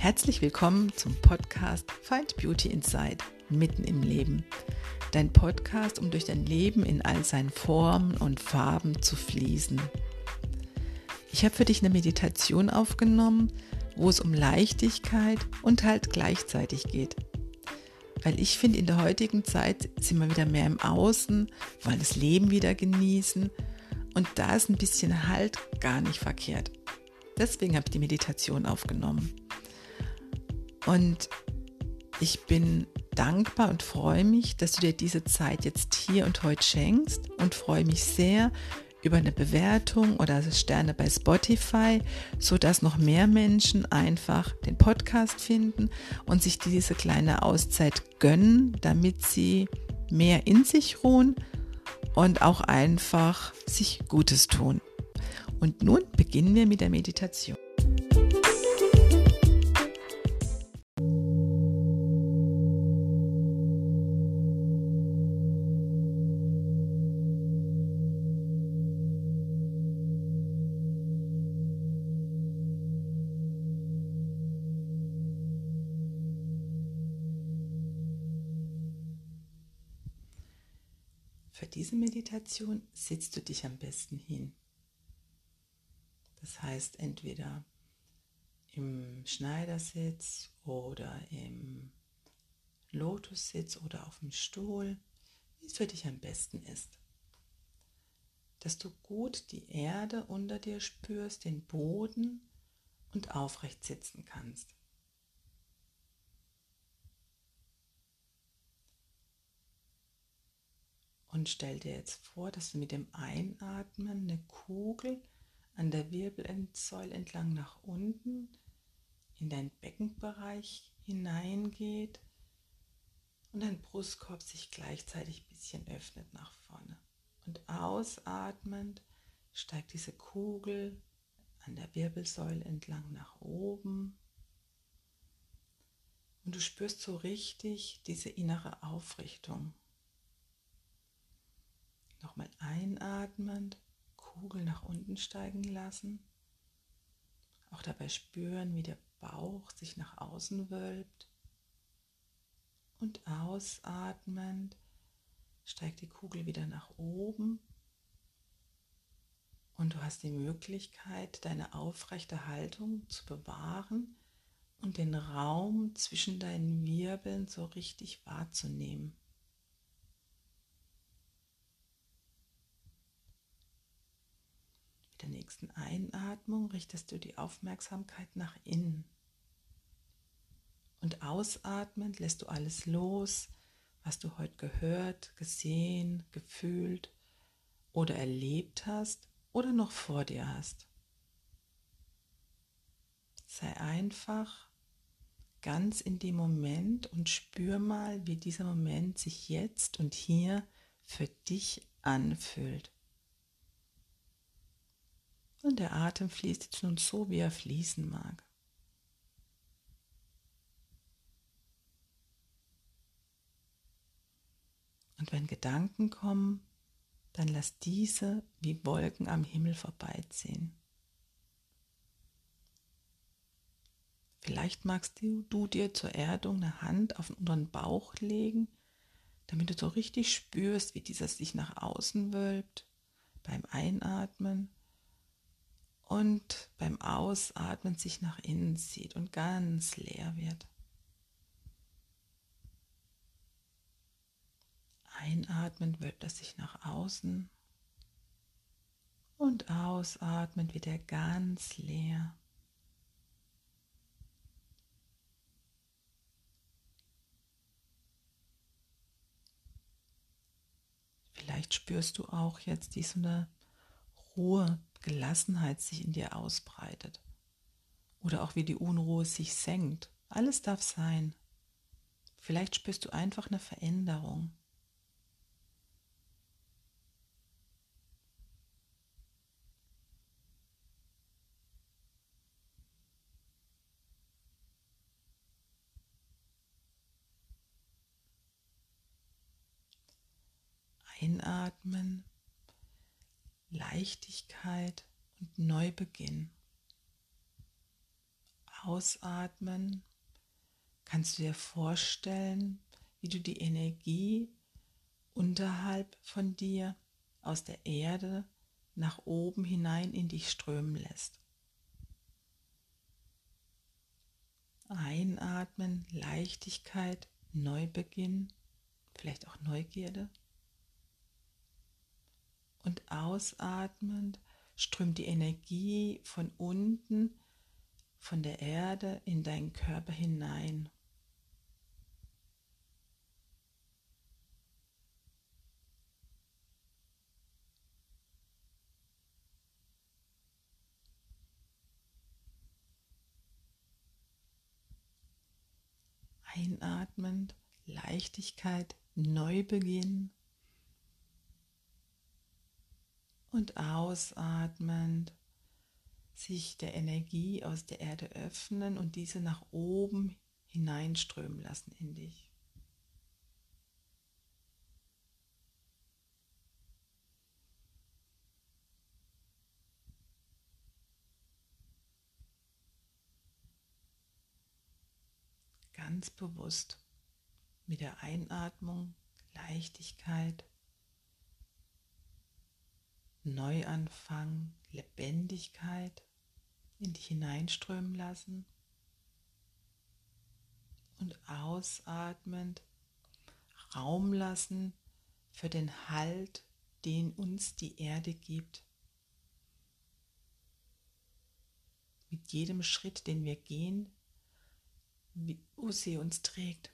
Herzlich willkommen zum Podcast Find Beauty Inside, mitten im Leben. Dein Podcast, um durch dein Leben in all seinen Formen und Farben zu fließen. Ich habe für dich eine Meditation aufgenommen, wo es um Leichtigkeit und halt gleichzeitig geht. Weil ich finde, in der heutigen Zeit sind wir wieder mehr im Außen, wollen das Leben wieder genießen und da ist ein bisschen Halt gar nicht verkehrt. Deswegen habe ich die Meditation aufgenommen. Und ich bin dankbar und freue mich, dass du dir diese Zeit jetzt hier und heute schenkst und freue mich sehr über eine Bewertung oder Sterne bei Spotify, so dass noch mehr Menschen einfach den Podcast finden und sich diese kleine Auszeit gönnen, damit sie mehr in sich ruhen und auch einfach sich Gutes tun. Und nun beginnen wir mit der Meditation. Für diese Meditation sitzt du dich am besten hin. Das heißt entweder im Schneidersitz oder im Lotussitz oder auf dem Stuhl, wie es für dich am besten ist. Dass du gut die Erde unter dir spürst, den Boden und aufrecht sitzen kannst. Und stell dir jetzt vor, dass du mit dem Einatmen eine Kugel an der Wirbelsäule entlang nach unten in deinen Beckenbereich hineingeht und dein Brustkorb sich gleichzeitig ein bisschen öffnet nach vorne. Und ausatmend steigt diese Kugel an der Wirbelsäule entlang nach oben. Und du spürst so richtig diese innere Aufrichtung. Nochmal einatmend, Kugel nach unten steigen lassen. Auch dabei spüren, wie der Bauch sich nach außen wölbt. Und ausatmend steigt die Kugel wieder nach oben. Und du hast die Möglichkeit, deine aufrechte Haltung zu bewahren und den Raum zwischen deinen Wirbeln so richtig wahrzunehmen. der nächsten Einatmung richtest du die Aufmerksamkeit nach innen. Und ausatmend lässt du alles los, was du heute gehört, gesehen, gefühlt oder erlebt hast oder noch vor dir hast. Sei einfach ganz in dem Moment und spür mal, wie dieser Moment sich jetzt und hier für dich anfühlt. Und der Atem fließt jetzt nun so, wie er fließen mag. Und wenn Gedanken kommen, dann lass diese wie Wolken am Himmel vorbeiziehen. Vielleicht magst du, du, dir zur Erdung eine Hand auf den unteren Bauch legen, damit du so richtig spürst, wie dieser sich nach außen wölbt beim Einatmen und beim Ausatmen sich nach innen zieht und ganz leer wird. Einatmend wölbt er sich nach außen und ausatmend wird er ganz leer. Vielleicht spürst du auch jetzt diese Ruhe Gelassenheit sich in dir ausbreitet. Oder auch wie die Unruhe sich senkt. Alles darf sein. Vielleicht spürst du einfach eine Veränderung. Einatmen Leichtigkeit und Neubeginn. Ausatmen kannst du dir vorstellen, wie du die Energie unterhalb von dir aus der Erde nach oben hinein in dich strömen lässt. Einatmen, Leichtigkeit, Neubeginn, vielleicht auch Neugierde. Und ausatmend strömt die Energie von unten, von der Erde in deinen Körper hinein. Einatmend, Leichtigkeit, Neubeginn. Und ausatmend sich der Energie aus der Erde öffnen und diese nach oben hineinströmen lassen in dich. ganz bewusst mit der Einatmung Leichtigkeit, Neuanfang, Lebendigkeit in dich hineinströmen lassen und ausatmend Raum lassen für den Halt, den uns die Erde gibt. Mit jedem Schritt, den wir gehen, wo sie uns trägt.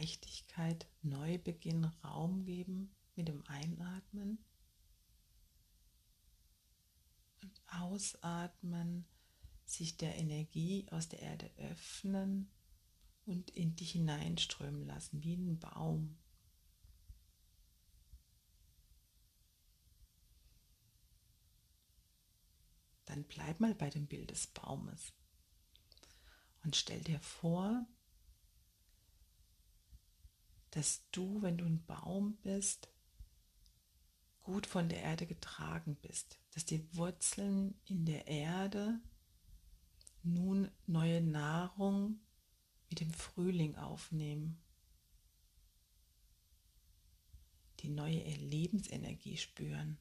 Leichtigkeit, Neubeginn, Raum geben mit dem Einatmen und Ausatmen, sich der Energie aus der Erde öffnen und in dich hineinströmen lassen, wie ein Baum. Dann bleib mal bei dem Bild des Baumes und stell dir vor, dass du, wenn du ein Baum bist, gut von der Erde getragen bist, dass die Wurzeln in der Erde nun neue Nahrung mit dem Frühling aufnehmen, die neue Lebensenergie spüren.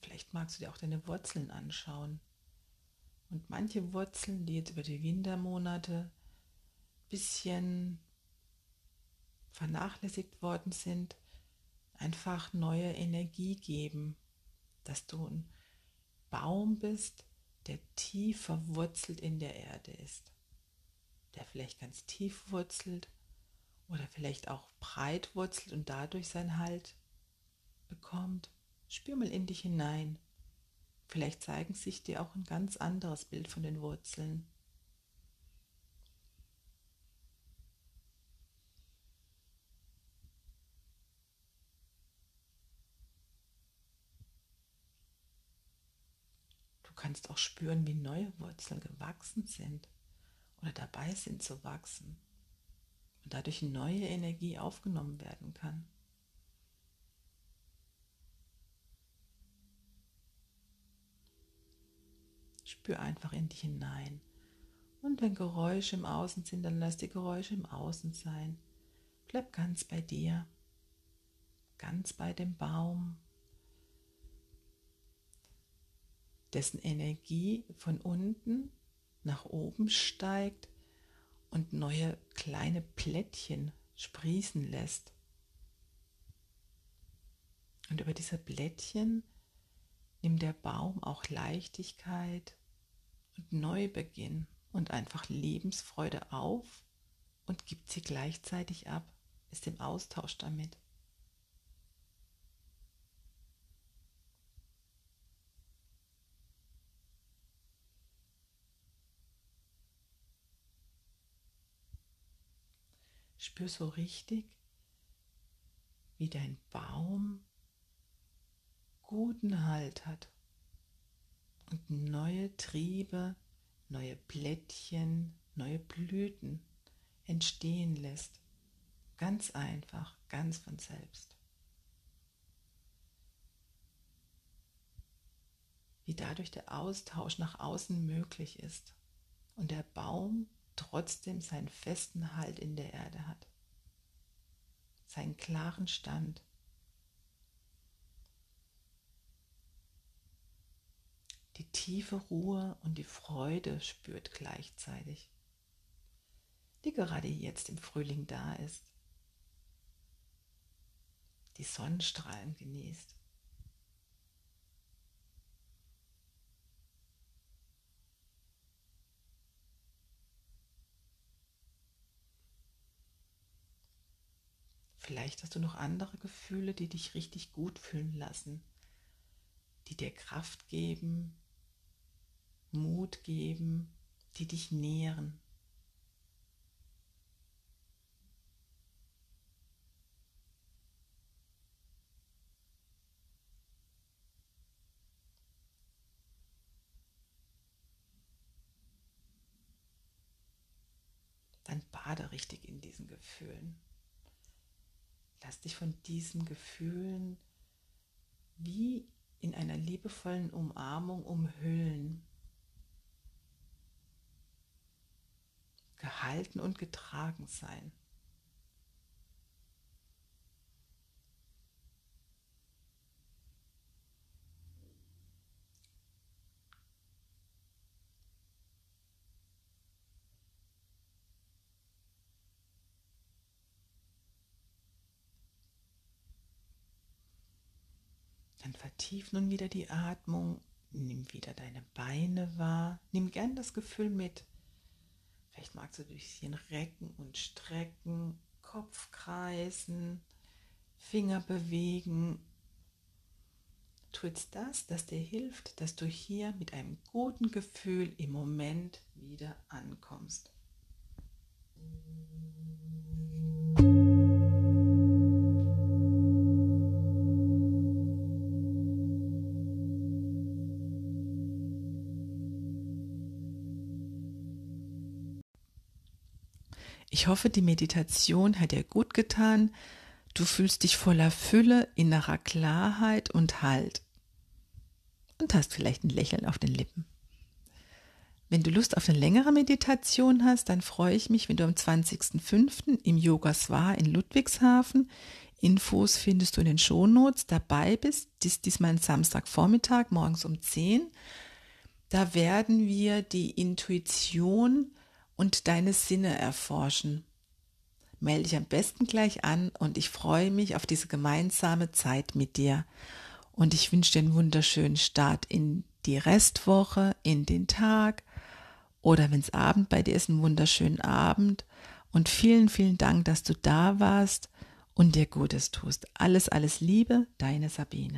Vielleicht magst du dir auch deine Wurzeln anschauen. Und manche Wurzeln, die jetzt über die Wintermonate bisschen vernachlässigt worden sind, einfach neue Energie geben, dass du ein Baum bist, der tief verwurzelt in der Erde ist, der vielleicht ganz tief wurzelt oder vielleicht auch breit wurzelt und dadurch seinen Halt bekommt. Spür mal in dich hinein. Vielleicht zeigen sich dir auch ein ganz anderes Bild von den Wurzeln. Kannst auch spüren, wie neue Wurzeln gewachsen sind oder dabei sind zu wachsen und dadurch neue Energie aufgenommen werden kann. Spür einfach in dich hinein. Und wenn Geräusche im Außen sind, dann lass die Geräusche im Außen sein. Bleib ganz bei dir, ganz bei dem Baum, dessen Energie von unten nach oben steigt und neue kleine Plättchen sprießen lässt. Und über diese Blättchen nimmt der Baum auch Leichtigkeit und Neubeginn und einfach Lebensfreude auf und gibt sie gleichzeitig ab, ist im Austausch damit. Spür so richtig, wie dein Baum guten Halt hat und neue Triebe neue Blättchen, neue Blüten entstehen lässt. Ganz einfach, ganz von selbst. Wie dadurch der Austausch nach außen möglich ist und der Baum trotzdem seinen festen Halt in der Erde hat, seinen klaren Stand. Die tiefe Ruhe und die Freude spürt gleichzeitig, die gerade jetzt im Frühling da ist, die Sonnenstrahlen genießt. Vielleicht hast du noch andere Gefühle, die dich richtig gut fühlen lassen, die dir Kraft geben, Mut geben, die dich nähren. Dann bade richtig in diesen Gefühlen. Lass dich von diesen Gefühlen wie in einer liebevollen Umarmung umhüllen. Gehalten und getragen sein. Dann vertief nun wieder die Atmung, nimm wieder deine Beine wahr, nimm gern das Gefühl mit. Vielleicht magst du ein bisschen recken und strecken, Kopf kreisen, Finger bewegen. Tu jetzt das, das dir hilft, dass du hier mit einem guten Gefühl im Moment wieder ankommst. Ich hoffe, die Meditation hat dir gut getan. Du fühlst dich voller Fülle, innerer Klarheit und Halt. Und hast vielleicht ein Lächeln auf den Lippen. Wenn du Lust auf eine längere Meditation hast, dann freue ich mich, wenn du am 20.05. im Yoga Swar in Ludwigshafen, Infos findest du in den Shownotes, dabei bist. Dies diesmal ein Samstagvormittag, morgens um 10. Da werden wir die Intuition und deine Sinne erforschen. Melde dich am besten gleich an und ich freue mich auf diese gemeinsame Zeit mit dir. Und ich wünsche dir einen wunderschönen Start in die Restwoche, in den Tag oder wenn es Abend bei dir ist, einen wunderschönen Abend. Und vielen, vielen Dank, dass du da warst und dir Gutes tust. Alles, alles Liebe, deine Sabine.